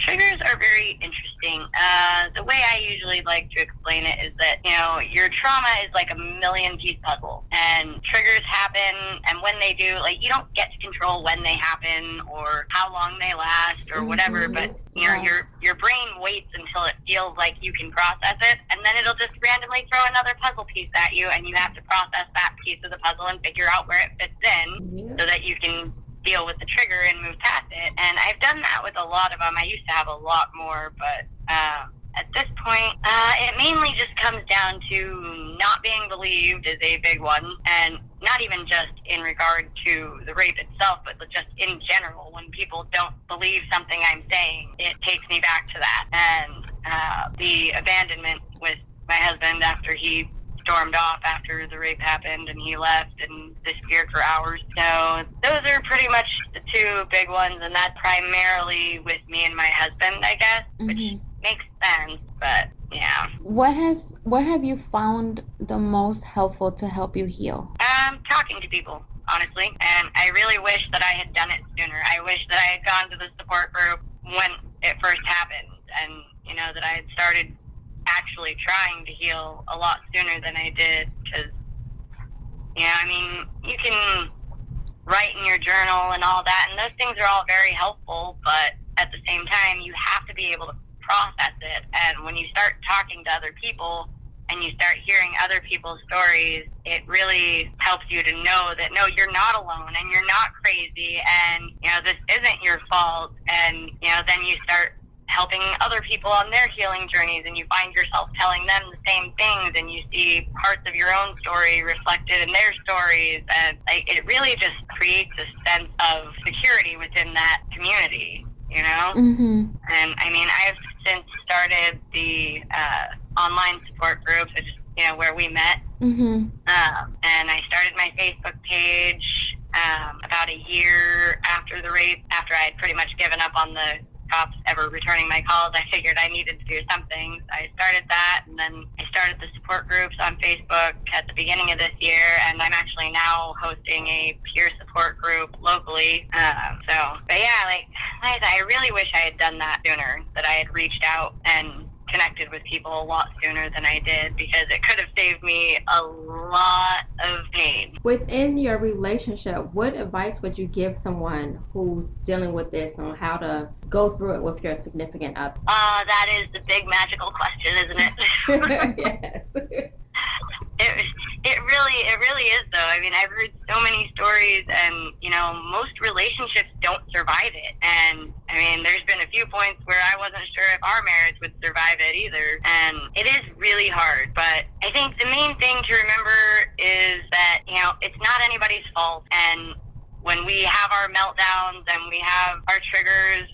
S4: triggers are very interesting. Uh, the way I usually like to explain it is that you know your trauma is like a million piece puzzle, and triggers happen, and when they do, like you don't get to control when they happen or how long they last or whatever.
S2: Mhm.
S4: But you know your
S2: Yes.
S4: your brain waits until it feels like you can process it, and then it'll just randomly throw another puzzle piece at you, and you have to process that piece of the puzzle and figure out where it fits in
S1: Yeah.
S4: so that you can deal with the trigger and move past it. And I've done that with a lot of them. I used to have a lot more, but um, at this point, uh, it mainly just comes down to not being believed is a big one, and not even just in regard to the rape itself, but just in general. When people don't believe something I'm saying, it takes me back to that. And uh, the abandonment with my husband after he stormed off after the rape happened and he left and disappeared for hours. So those are pretty much the two big ones, and that's primarily with me and my husband, I guess, which
S2: Mhm.
S4: makes sense. But yeah,
S2: What has what have you found the most helpful to help you heal?
S4: um, talking to people. Honestly, and I really wish that I had done it sooner. I wish that I had gone to the support group when it first happened, and you know that I had started actually trying to heal a lot sooner than I did. Because, yeah, I mean, you can write in your journal and all that, and those things are all very helpful. But at the same time, you have to be able to process it. And when you start talking to other people and you start hearing other people's stories, it really helps you to know that no, you're not alone and you're not crazy, and you know this isn't your fault. And you know, then you start helping other people on their healing journeys and you find yourself telling them the same things and you see parts of your own story reflected in their stories and like it really just creates a sense of security within that community you know
S2: Mm-hmm.
S4: and i mean i've since started the uh, online support groups which you know where we met
S2: Mm-hmm.
S4: um, and I started my Facebook page um, about a year after the rape, after I had pretty much given up on the cops ever returning my calls. I figured I needed to do something. So I started that, and then I started the support groups on Facebook at the beginning of this year, and I'm actually now hosting a peer support group locally. Um, so, but yeah, like, like I really wish I had done that sooner, that I had reached out and connected with people a lot sooner than I did because it could have saved me a lot of pain.
S1: Within your relationship, what advice would you give someone who's dealing with this on how to go through it with your significant other?
S4: Uh, that is the big magical question, isn't it? <laughs>
S1: yes. <laughs>
S4: it it really it really is though. I mean, I've heard so many stories, and you know, most relationships don't survive it. And I mean, there's been a few points where I wasn't sure if our marriage would survive it either, and it is really hard. But I think the main thing to remember is that you know it's not anybody's fault, and when we have our meltdowns and we have our triggers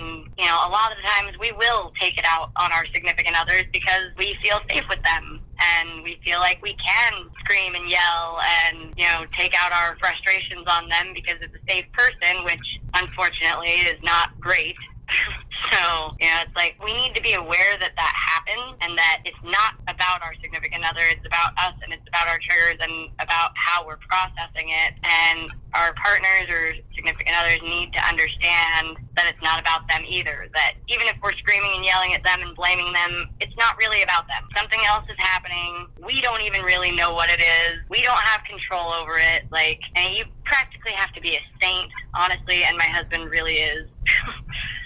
S4: and you know a lot of the times we will take it out on our significant others because we feel safe with them and we feel like we can scream and yell and you know take out our frustrations on them because it's a safe person which unfortunately is not great <laughs> so, know, it's like we need to be aware that that happens and that it's not about our significant other. It's about us and it's about our triggers and about how we're processing it. And our partners or significant others need to understand that it's not about them either. That even if we're screaming and yelling at them and blaming them, it's not really about them. Something else is happening. We don't even really know what it is. We don't have control over it. Like, and you practically have to be a saint, honestly, and my husband really is. <laughs>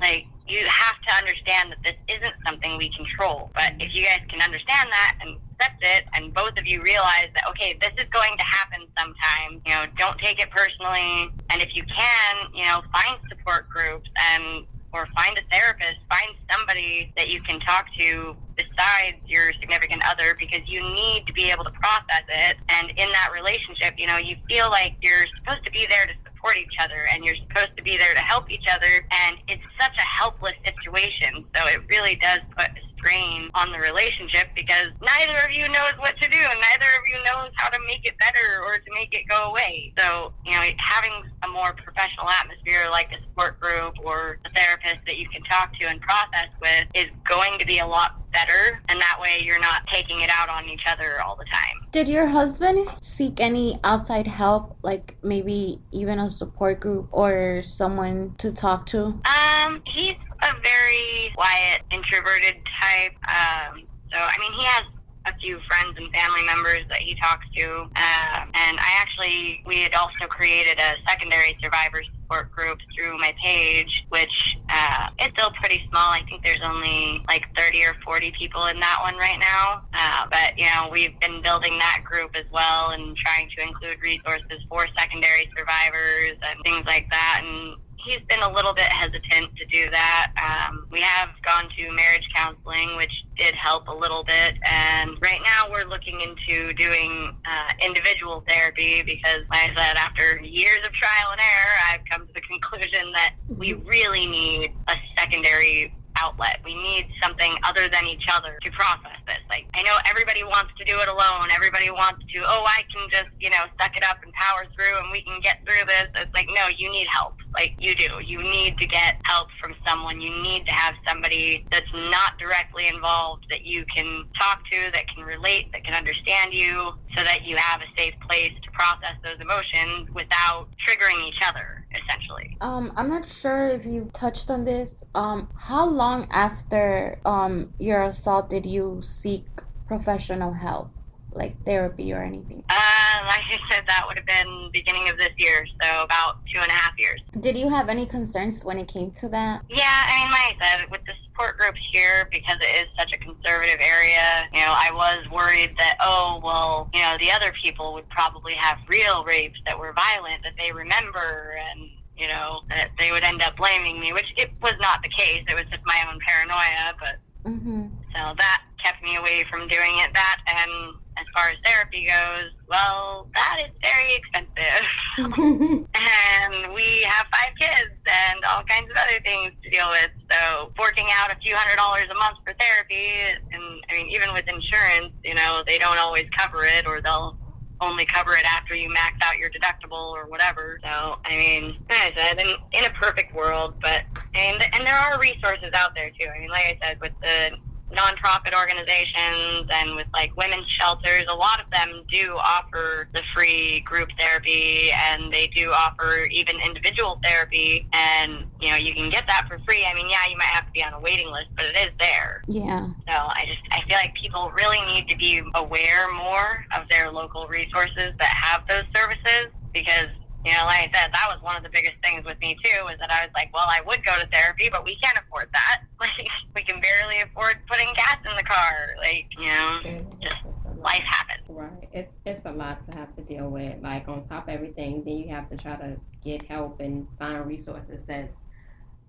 S4: like you have to understand that this isn't something we control. But if you guys can understand that and accept it, and both of you realize that okay, this is going to happen sometime, you know, don't take it personally. And if you can, you know, find support groups and or find a therapist, find somebody that you can talk to besides your significant other because you need to be able to process it. And in that relationship, you know, you feel like you're supposed to be there to support each other and you're supposed to be there to help each other. And it's such a helpless situation. So it really does put a strain on the relationship because neither of you knows what to do and neither of you knows how to make it better or to make it go away. So, you know, having a more professional atmosphere like a support group or a therapist that you can talk to and process with is going to be a lot better and that way you're not taking it out on each other all the time.
S2: Did your husband seek any outside help, like maybe even a support group or someone to talk to?
S4: Um, he's a very quiet, introverted type. Um, so I mean, he has a few friends and family members that he talks to. Um, and I actually, we had also created a secondary survivor support group through my page, which uh, it's still pretty small. I think there's only like 30 or 40 people in that one right now. Uh, but, you know, we've been building that group as well and trying to include resources for secondary survivors and things like that. And he's been a little bit hesitant to do that. Um, we have gone to marriage counseling, which did help a little bit. And right now we're looking into doing uh, individual therapy because, like I said, after years of trial and error, I've come to the <laughs> conclusion that we really need a secondary outlet. We need something other than each other to process this. Like, I know everybody wants to do it alone. Everybody wants to, oh, I can just, you know, suck it up and power through and we can get through this. It's like, no, you need help. Like, you do. You need to get help from someone. You need to have somebody that's not directly involved that you can talk to, that can relate, that can understand you, so that you have a safe place to process those emotions without triggering each other, essentially.
S2: Um, I'm not sure if you touched on this. Um, how long after um your assault did you seek professional help, like therapy or anything?
S4: Uh, like I said, that would have been beginning of this year, so about two and a half years.
S2: Did you have any concerns when it came to that?
S4: Yeah, I mean, like I said, with the support groups here, because it is such a conservative area, you know, I was worried that, oh, well, you know, the other people would probably have real rapes that were violent that they remember and you know, that they would end up blaming me, which it was not the case. It was just my own paranoia, but
S2: Mm-hmm.
S4: so that kept me away from doing it. That and as far as therapy goes, well, that is very expensive. <laughs> and we have five kids and all kinds of other things to deal with. So forking out a few hundred dollars a month for therapy, and I mean, even with insurance, you know, they don't always cover it, or they'll only cover it after you max out your deductible or whatever. So, I mean, like I said, in, in a perfect world, but and and there are resources out there too. I mean, like I said, with the nonprofit organizations and with like women's shelters, a lot of them do offer the free group therapy and they do offer even individual therapy. And, you know, you can get that for free. I mean, yeah, you might have to be on a waiting list, but it is there.
S2: Yeah.
S4: So I just, I feel like people really need to be aware more of their local resources that have those services because you know, like I said, that was one of the biggest things with me too, was that I was like, well, I would go to therapy, but we can't afford that. <laughs> Like, we can barely afford putting gas in the car. Like, you know, just life happens.
S1: Right. It's it's a lot to have to deal with. Like on top of everything, then you have to try to get help and find resources that's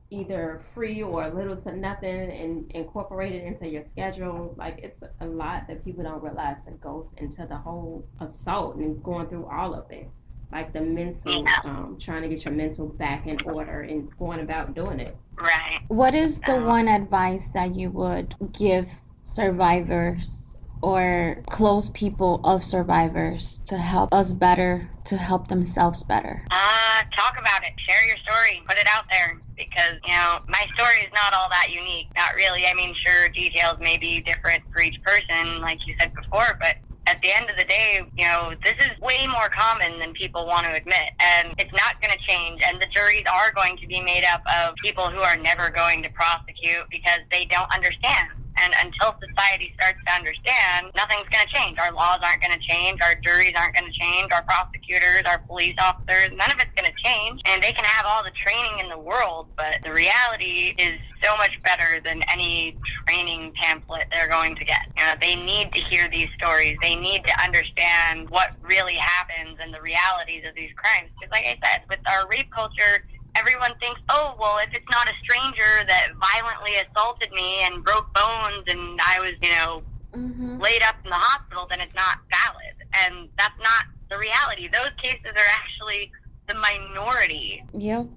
S1: either free or little to nothing and incorporated into your schedule. Like it's a lot that people don't realize that goes into the whole assault and going through all of it. Like the mental, um, trying to get your mental back in order and going about doing it.
S4: Right.
S2: What is the
S4: Um,
S2: one advice that you would give survivors or close people of survivors to help us better, to help themselves better?
S4: Uh, talk about it. Share your story. Put it out there because, you know, my story is not all that unique. Not really. I mean, sure, details may be different for each person, like you said before, but at the end of the day, you know, this is way more common than people want to admit. And it's not going to change. And the juries are going to be made up of people who are never going to prosecute because they don't understand. And until society starts to understand, nothing's going to change. Our laws aren't going to change. Our juries aren't going to change. Our prosecutors, our police officers, none of it's going to change. And they can have all the training in the world, but the reality is so much better than any training pamphlet they're going to get. You know, they need to hear these stories. They need to understand what really happens and the realities of these crimes. Because, like I said, with our rape culture, everyone thinks, oh, well, if it's not a stranger that violently assaulted me and broke bones and I was, you know,
S2: Mm-hmm.
S4: laid up in the hospital, then it's not valid. And that's not the reality. Those cases are actually the minority.
S2: Yep.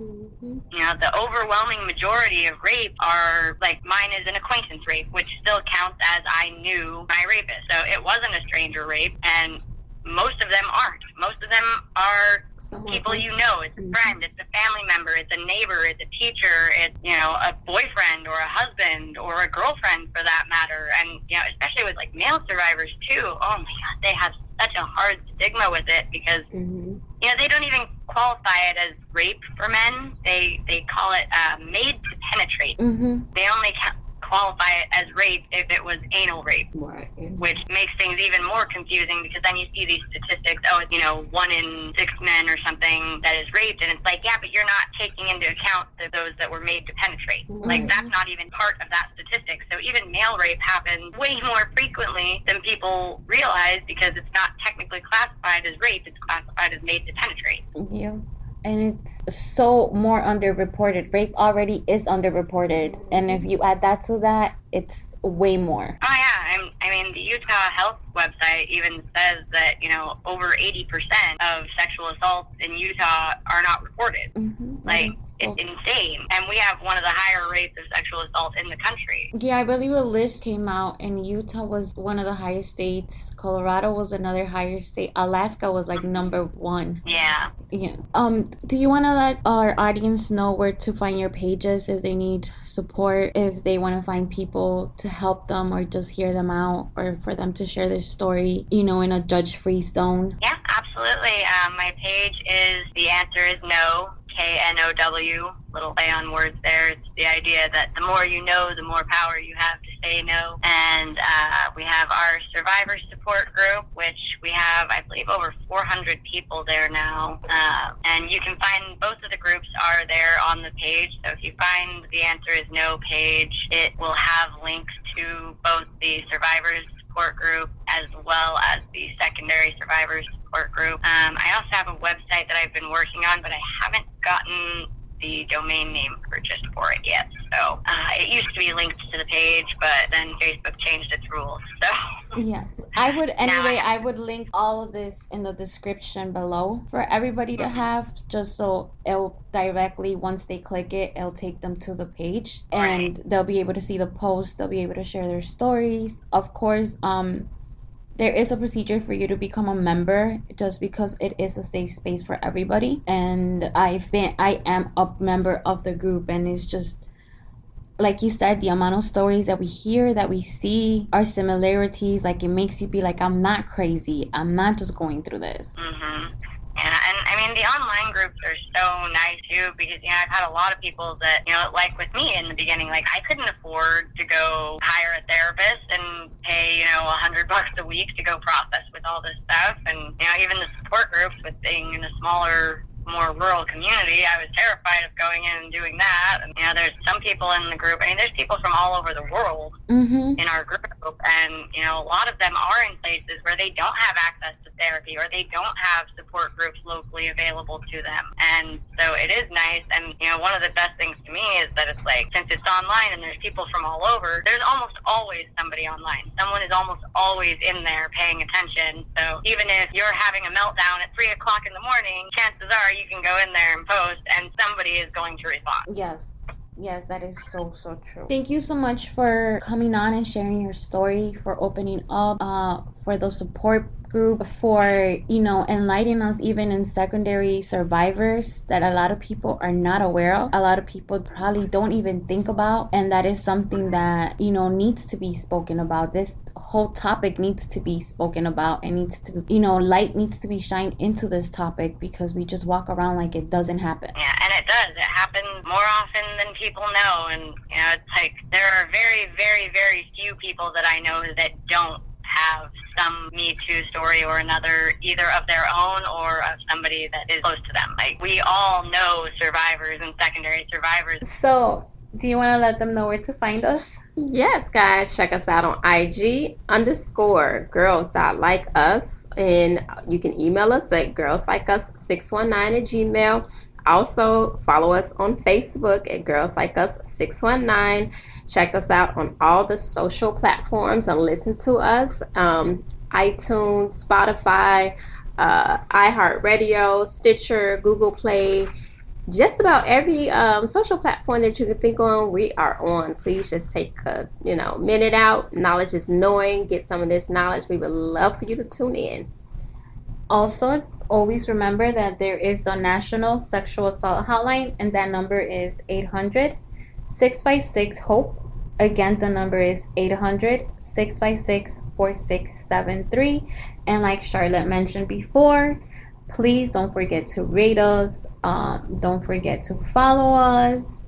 S1: Mm-hmm.
S4: You know, the overwhelming majority of rape are like mine is an acquaintance rape, which still counts as I knew my rapist. So it wasn't a stranger rape, and most of them aren't. Most of them are people you know. It's a friend, it's a family member, it's a neighbor, it's a teacher, it's you know a boyfriend or a husband or a girlfriend for that matter. And you know, especially with like male survivors too. Oh my God, they have such a hard stigma with it because
S1: Mm-hmm.
S4: you know they don't even qualify it as rape for men. They they call it uh, made to penetrate.
S2: Mm-hmm.
S4: They only ca- qualify it as rape if it was anal rape
S1: Right.
S4: which makes things even more confusing because then you see these statistics, oh, you know, one in six men or something that is raped, and it's like, yeah, but you're not taking into account the, those that were made to penetrate. Like, that's not even part of that statistic. So even male rape happens way more frequently than people realize because it's not technically classified as rape, it's classified as made to penetrate.
S2: Yep. And it's so more underreported. Rape already is underreported. And if you add that to that, it's way more.
S4: Oh yeah, I'm, I mean the Utah Health website even says that you know over 80% of sexual assaults in Utah are not reported.
S2: Mm-hmm.
S4: Like it's insane, and we have one of the higher rates of sexual assault in the country.
S2: Yeah, I believe a list came out, and Utah was one of the highest states. Colorado was another higher state. Alaska was like number one.
S4: Yeah.
S2: Yes. Um. Do you want to let our audience know where to find your pages if they need support, if they want to find people to help them, or just hear them out, or for them to share their story, you know, in a judge-free zone?
S4: Yeah, absolutely. Um, my page is the answer is know. K N O W, little play on words there. It's the idea that the more you know, the more power you have to say no. And uh, we have our survivor support group, which we have, I believe, over 400 people there now. Uh, and you can find both of the groups are there on the page. So if you find the answer is know page, it will have links to both the survivors support group as well as the secondary survivors support group. Um, I also have a website that I've been working on, but I haven't gotten the domain name purchased for it yet. So uh, it used to be linked to the page, but then Facebook changed its rules. So
S2: Yeah. I would <laughs> anyway. I would link all of this in the description below for everybody to have, just so it'll directly once they click it, it'll take them to the page, and they'll be able to see the post. They'll be able to share their stories. Of course, um, there is a procedure for you to become a member, just because it is a safe space for everybody. And I've been, I am a member of the group, and it's just like you said, the amount of stories that we hear, that we see, our similarities, like it makes you be like, I'm not crazy. I'm not just going through this.
S4: Mm-hmm. And, and I mean, the online groups are so nice too because, you know, I've had a lot of people that, you know, like with me in the beginning, like I couldn't afford to go hire a therapist and pay, you know, a hundred <laughs> bucks a week to go process with all this stuff. And, you know, even the support groups with being in a smaller more rural community, I was terrified of going in and doing that. And, you know, there's some people in the group. I mean, there's people from all over the world
S2: Mm-hmm.
S4: in our group, and you know, a lot of them are in places where they don't have access to therapy or they don't have support groups locally available to them. And so it is nice. And you know, one of the best things to me is that it's like since it's online and there's people from all over, there's almost always somebody online. Someone is almost always in there paying attention. So even if you're having a meltdown at three o'clock in the morning, chances are you can go in there and post, and somebody is going to respond.
S2: Yes. Yes, that is so so true. Thank you so much for coming on and sharing your story, for opening up, uh, for the support group, for you know enlightening us even in secondary survivors that a lot of people are not aware of. A lot of people probably don't even think about, and that is something that you know needs to be spoken about. This whole topic needs to be spoken about, and needs to you know light needs to be shined into this topic because we just walk around like it doesn't happen.
S4: Yeah, and it does. It happens more often than people know. And, you know, it's like there are very, very, very few people that I know that don't have some Me Too story or another, either of their own or of somebody that is close to them. Like, we all know survivors and secondary survivors.
S2: So, do you want to let them know where to find us?
S1: Yes, guys, check us out on IG underscore girls dot like us, and you can email us at girls like us six one nine at gmail. Also, follow us on Facebook at Girls Like Us 619. Check us out on all the social platforms and listen to us um, iTunes, Spotify, uh, iHeartRadio, Stitcher, Google Play. Just about every um, social platform that you can think on, we are on. Please just take a you know minute out. Knowledge is knowing. Get some of this knowledge. We would love for you to tune in.
S2: Also, always remember that there is the National Sexual Assault Hotline, and that number is 800 656 HOPE. Again, the number is 800 656 4673. And like Charlotte mentioned before, please don't forget to rate us. Um, don't forget to follow us.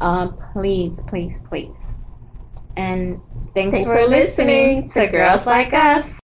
S2: Um, please, please, please. And thanks,
S1: Thanks for listening to Girls Like Us.